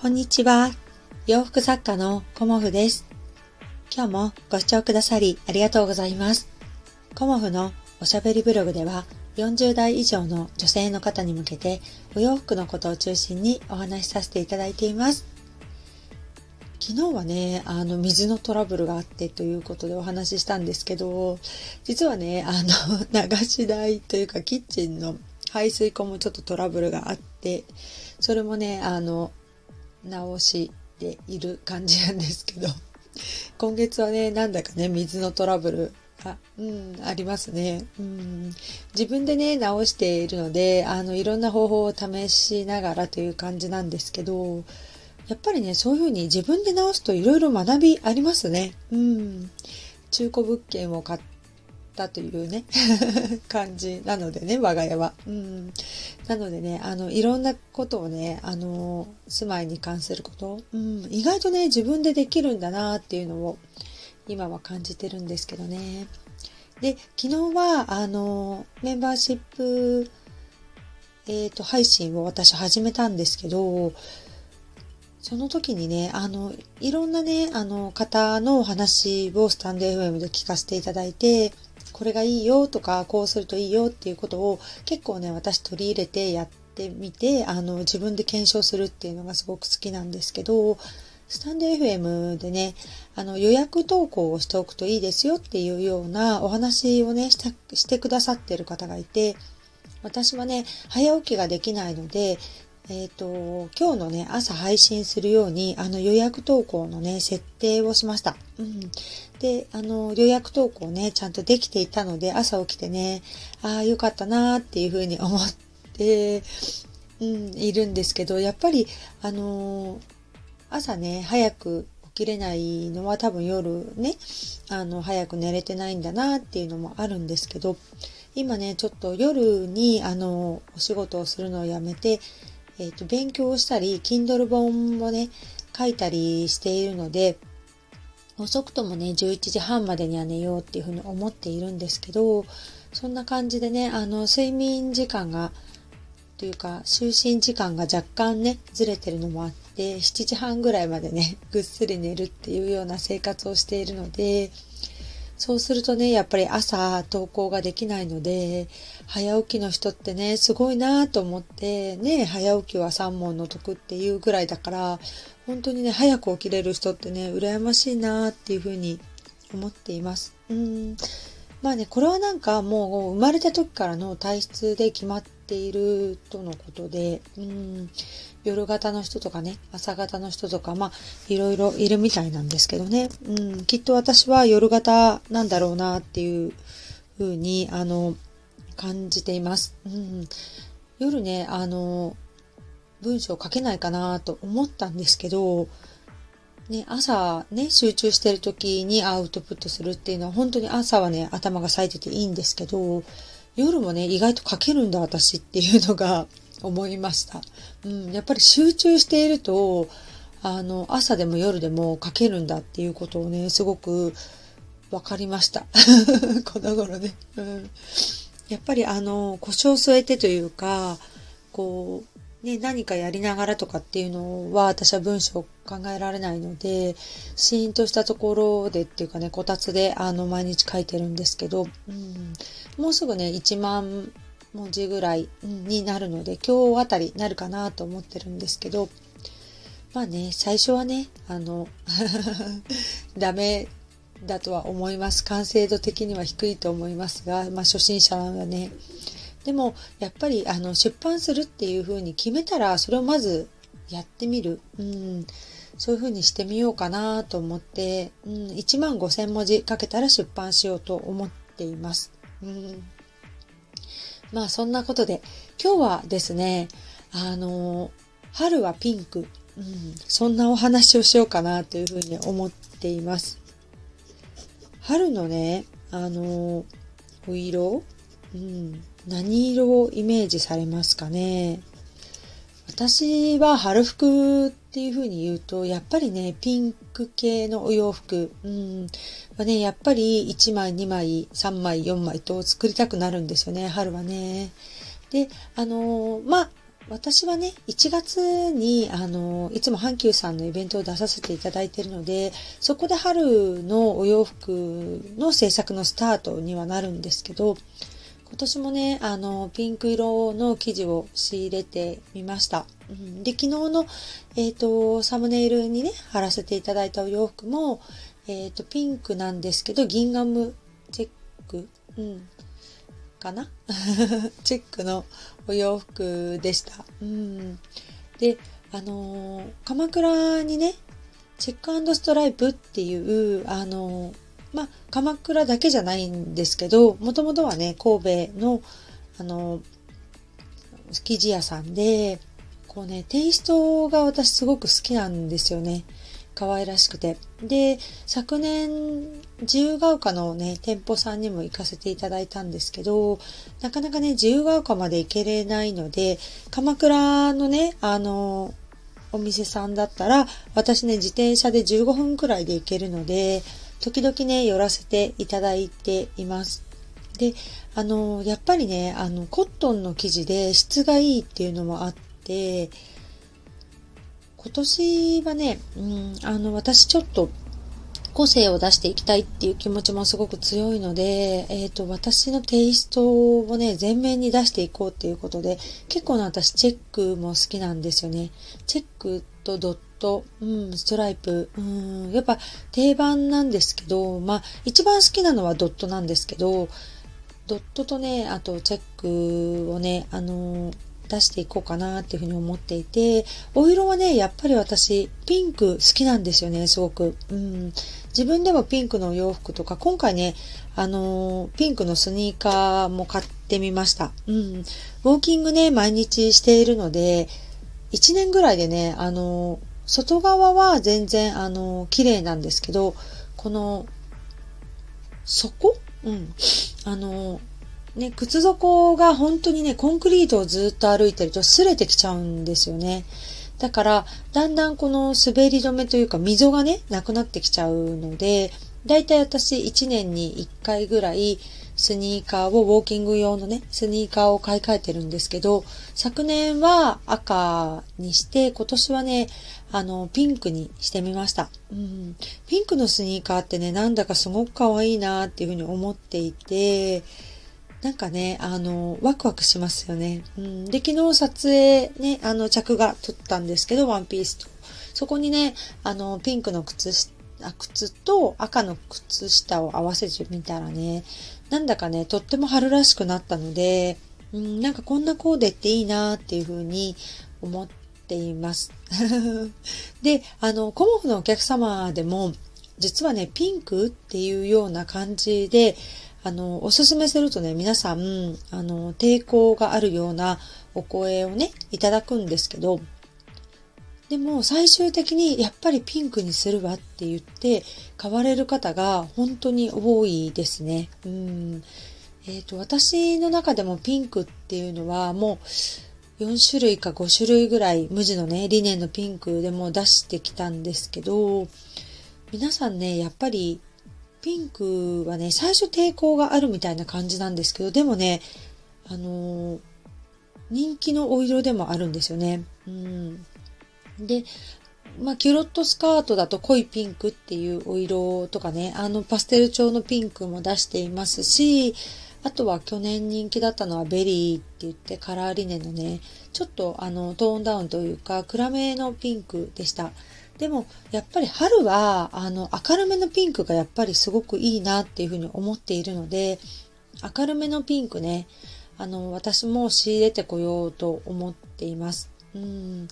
こんにちは。洋服作家のコモフです。今日もご視聴くださりありがとうございます。コモフのおしゃべりブログでは40代以上の女性の方に向けてお洋服のことを中心にお話しさせていただいています。昨日はね、あの、水のトラブルがあってということでお話ししたんですけど、実はね、あの、流し台というかキッチンの排水口もちょっとトラブルがあって、それもね、あの、直している感じなんですけど、今月はね、なんだかね、水のトラブルが、うん、ありますね。うん、自分でね、直しているので、あの、いろんな方法を試しながらという感じなんですけど、やっぱりね、そういうふうに自分で直すといろいろ学びありますね。うん。中古物件を買ったというね 感じなのでね、我が家は。うん。なのでね、あの、いろんなことをね、あの、住まいに関すること、うん、意外とね、自分でできるんだなっていうのを、今は感じてるんですけどね。で、昨日は、あの、メンバーシップ、えっ、ー、と、配信を私始めたんですけど、その時にね、あの、いろんなね、あの、方のお話をスタンド FM で聞かせていただいて、これがいいよとか、こうするといいよっていうことを結構ね、私取り入れてやってみて、あの、自分で検証するっていうのがすごく好きなんですけど、スタンド FM でね、あの予約投稿をしておくといいですよっていうようなお話をね、してくださってる方がいて、私はね、早起きができないので、えっ、ー、と、今日のね、朝配信するように、あの予約投稿のね、設定をしました。うん。で、あの、予約投稿ね、ちゃんとできていたので、朝起きてね、ああ、よかったなーっていうふうに思って、うん、いるんですけど、やっぱり、あの、朝ね、早く起きれないのは多分夜ね、あの、早く寝れてないんだなっていうのもあるんですけど、今ね、ちょっと夜に、あの、お仕事をするのをやめて、えっ、ー、と、勉強をしたり、Kindle 本もね、書いたりしているので、遅くともね、11時半までには寝ようっていうふうに思っているんですけど、そんな感じでね、あの、睡眠時間が、というか、就寝時間が若干ね、ずれてるのもあって、7時半ぐらいまでね、ぐっすり寝るっていうような生活をしているので、そうするとね、やっぱり朝投稿ができないので、早起きの人ってね、すごいなと思って、ね、早起きは三問の得っていうぐらいだから、本当にね、早く起きれる人ってね、羨ましいなっていうふうに思っています。うん。まあね、これはなんかもう生まれた時からの体質で決まっているとのことで、うん。夜型の人とかね、朝型の人とか、まあ、いろいろいるみたいなんですけどね。うん、きっと私は夜型なんだろうなっていうふうに、あの、感じています。うん、夜ね、あの、文章書けないかなと思ったんですけど、ね、朝ね、集中してる時にアウトプットするっていうのは、本当に朝はね、頭が冴えてていいんですけど、夜もね、意外と書けるんだ私っていうのが 思いました。うん、やっぱり集中していると、あの、朝でも夜でも書けるんだっていうことをね、すごく分かりました。この頃ね。うん、やっぱりあの、腰を据えてというか、こう、ね、何かやりながらとかっていうのは私は文章考えられないので、シーンとしたところでっていうかね、こたつであの毎日書いてるんですけど、うん、もうすぐね、1万文字ぐらいになるので、今日あたりなるかなと思ってるんですけど、まあね、最初はね、あの ダメだとは思います。完成度的には低いと思いますが、まあ初心者なのでね。でも、やっぱりあの出版するっていう風に決めたら、それをまずやってみる。うん、そういう風にしてみようかなと思って、うん、1万5000文字かけたら出版しようと思っています。うん。まあそんなことで、今日はですね、あの、春はピンク、うん、そんなお話をしようかなというふうに思っています。春のね、あの、お色、うん、何色をイメージされますかね？私は春服っていう風に言うと、やっぱりね、ピンク系のお洋服、うん、はね、やっぱり1枚、2枚、3枚、4枚と作りたくなるんですよね、春はね。で、あの、まあ、私はね、1月に、あの、いつも阪急さんのイベントを出させていただいているので、そこで春のお洋服の制作のスタートにはなるんですけど、今年もね、あの、ピンク色の生地を仕入れてみました。うん、で、昨日の、えっ、ー、と、サムネイルにね、貼らせていただいたお洋服も、えっ、ー、と、ピンクなんですけど、ギンガムチェック、うん、かな？チェックのお洋服でした。うん。で、あのー、鎌倉にね、チェックストライプっていう、あのー、まあ、鎌倉だけじゃないんですけど、もともとはね、神戸の、あのー、生地屋さんで、こうね、テイストが私すごく好きなんですよね。可愛らしくて。で、昨年、自由が丘のね、店舗さんにも行かせていただいたんですけど、なかなかね、自由が丘まで行けれないので、鎌倉のね、あの、お店さんだったら、私ね、自転車で15分くらいで行けるので、時々ね、寄らせていただいています。で、あの、やっぱりね、あの、コットンの生地で質がいいっていうのもあって、今年はね、うん、あの、私ちょっと個性を出していきたいっていう気持ちもすごく強いので、えっ、ー、と、私のテイストをね、前面に出していこうっていうことで、結構な私チェックも好きなんですよね。チェックとドット、うん、ストライプ、うん、やっぱ定番なんですけど、まあ、一番好きなのはドットなんですけど、ドットとね、あとチェックをね、あのー出していこうかなっていうふうに思っていて、お色はね、やっぱり私、ピンク好きなんですよね、すごく。うん。自分でもピンクの洋服とか、今回ね、あのー、ピンクのスニーカーも買ってみました。うん。ウォーキングね、毎日しているので、1年ぐらいでね、あのー、外側は全然、あの、綺麗なんですけど、この、底？うん。あのね、靴底が本当にね、コンクリートをずっと歩いてると擦れてきちゃうんですよね。だから、だんだんこの滑り止めというか溝がね、なくなってきちゃうので、だいたい私1年に1回ぐらいスニーカーを、ウォーキング用のね、スニーカーを買い替えてるんですけど、昨年は赤にして、今年はね、あの、ピンクにしてみました。うん、ピンクのスニーカーってね、なんだかすごく可愛いなっていうふうに思っていて、なんかね、あの、ワクワクしますよね。うん、で、昨日撮影ね、あの、着が撮ったんですけど、ワンピースと。そこにね、あの、ピンクの靴下、靴と赤の靴下を合わせてみたらね、なんだかね、とっても春らしくなったので、うん、なんかこんなコーデっていいなっていうふうに思っています。で、あの、コモフのお客様でも、実はね、ピンクっていうような感じで、あの、おすすめするとね、皆さん、あの、抵抗があるようなお声をね、いただくんですけど、でも最終的にやっぱりピンクにするわって言って買われる方が本当に多いですね。うん。えっ、ー、と、私の中でもピンクっていうのはもう4種類か5種類ぐらい無地のね、リネンのピンクでも出してきたんですけど、皆さんね、やっぱりピンクはね、最初抵抗があるみたいな感じなんですけど、でもね、あのー、人気のお色でもあるんですよね。うん。で、まあ、キュロットスカートだと濃いピンクっていうお色とかね、あのパステル調のピンクも出していますし、あとは去年人気だったのはベリーって言ってカラーリネのね、ちょっとあのトーンダウンというか暗めのピンクでした。でも、やっぱり春は、あの、明るめのピンクがやっぱりすごくいいなっていうふうに思っているので、明るめのピンクね、あの、私も仕入れてこようと思っています。うん。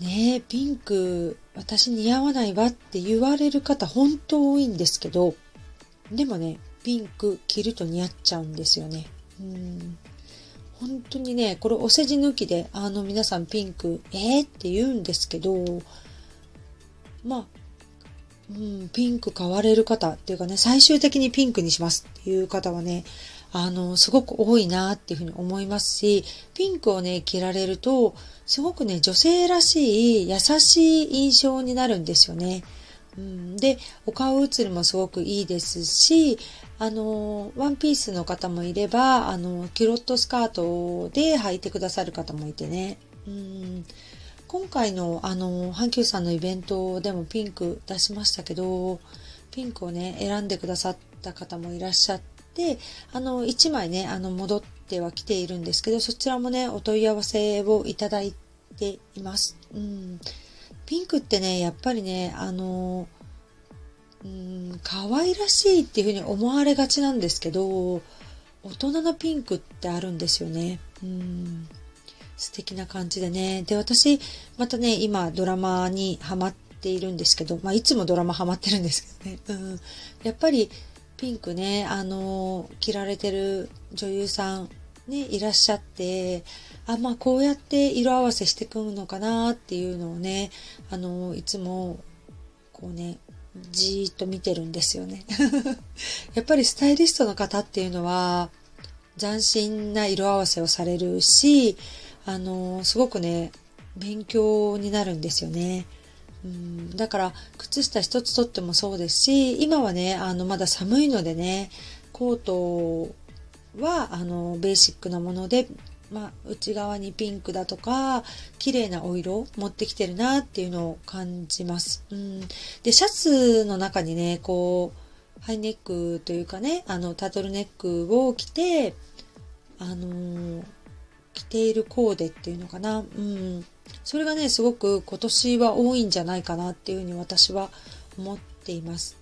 ねえ、ピンク、私似合わないわって言われる方本当多いんですけど、でもね、ピンク着ると似合っちゃうんですよね。うん。本当にね、これお世辞抜きで、あの皆さんピンク、えー、って言うんですけど、まあ、うん、ピンク買われる方っていうかね、最終的にピンクにしますっていう方はね、あの、すごく多いなっていうふうに思いますし、ピンクをね、着られると、すごくね、女性らしい、優しい印象になるんですよね。うん、で、お顔写りもすごくいいですし、あの、ワンピースの方もいれば、あの、キュロットスカートで履いてくださる方もいてね。うん、今回の、あの、阪急さんのイベントでもピンク出しましたけど、ピンクをね、選んでくださった方もいらっしゃって、あの、1枚ね、あの、戻っては来ているんですけど、そちらもね、お問い合わせをいただいています。うん。ピンクってね、やっぱりね、あの、うん、可愛らしいっていうふうに思われがちなんですけど、大人のピンクってあるんですよね。うん。素敵な感じでね。で、私、またね、今ドラマにハマっているんですけど、まあ、いつもドラマハマってるんですけどね。うん。やっぱり、ピンクね、あの、着られてる女優さん、ね、いらっしゃって、あ、まあこうやって色合わせしてくるのかなっていうのをね、あの、いつも、こうね、じーっと見てるんですよね。やっぱりスタイリストの方っていうのは、斬新な色合わせをされるし、あの、すごくね、勉強になるんですよね。うん、だから、靴下一つとってもそうですし、今はね、あの、まだ寒いのでね、コートは、あの、ベーシックなもので、まあ、内側にピンクだとか、綺麗なお色を持ってきてるなっていうのを感じます。うん。で、シャツの中にね、こう、ハイネックというかね、あの、タトルネックを着て、あのー、着ているコーデっていうのかな。うん。それがね、すごく今年は多いんじゃないかなっていうふうに私は思っています。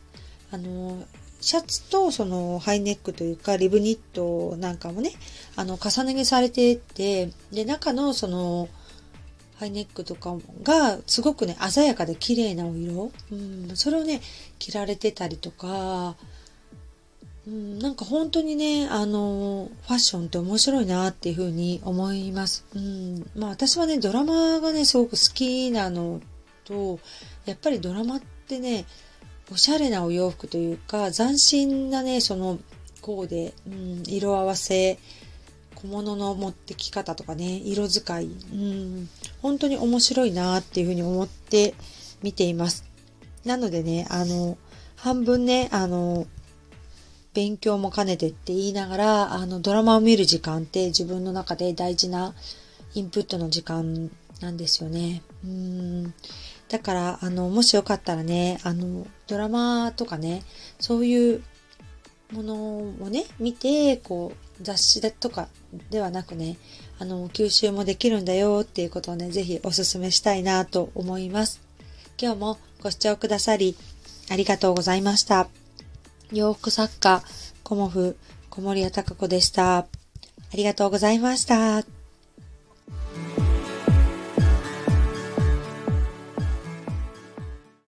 あのー、シャツとそのハイネックというかリブニットなんかもね、あの重ね着されてて、で、中のそのハイネックとかがすごくね、鮮やかで綺麗なお色。うん、それをね、着られてたりとか、うん、なんか本当にね、あの、ファッションって面白いなっていうふうに思います。うん、まあ私はね、ドラマがね、すごく好きなのと、やっぱりドラマってね、おしゃれなお洋服というか、斬新なね、そのコーデ、うん、色合わせ、小物の持ってき方とかね、色使い、うん、本当に面白いなっていうふうに思って見ています。なのでね、あの、半分ね、あの、勉強も兼ねてって言いながら、あの、ドラマを見る時間って自分の中で大事なインプットの時間なんですよね。うん。だから、あの、もしよかったらね、あの、ドラマとかね、そういうものをね、見て、こう、雑誌とかではなくね、あの、吸収もできるんだよっていうことをね、ぜひお勧めしたいなと思います。今日もご視聴くださり、ありがとうございました。洋服作家、コモフ、小森屋隆子でした。ありがとうございました。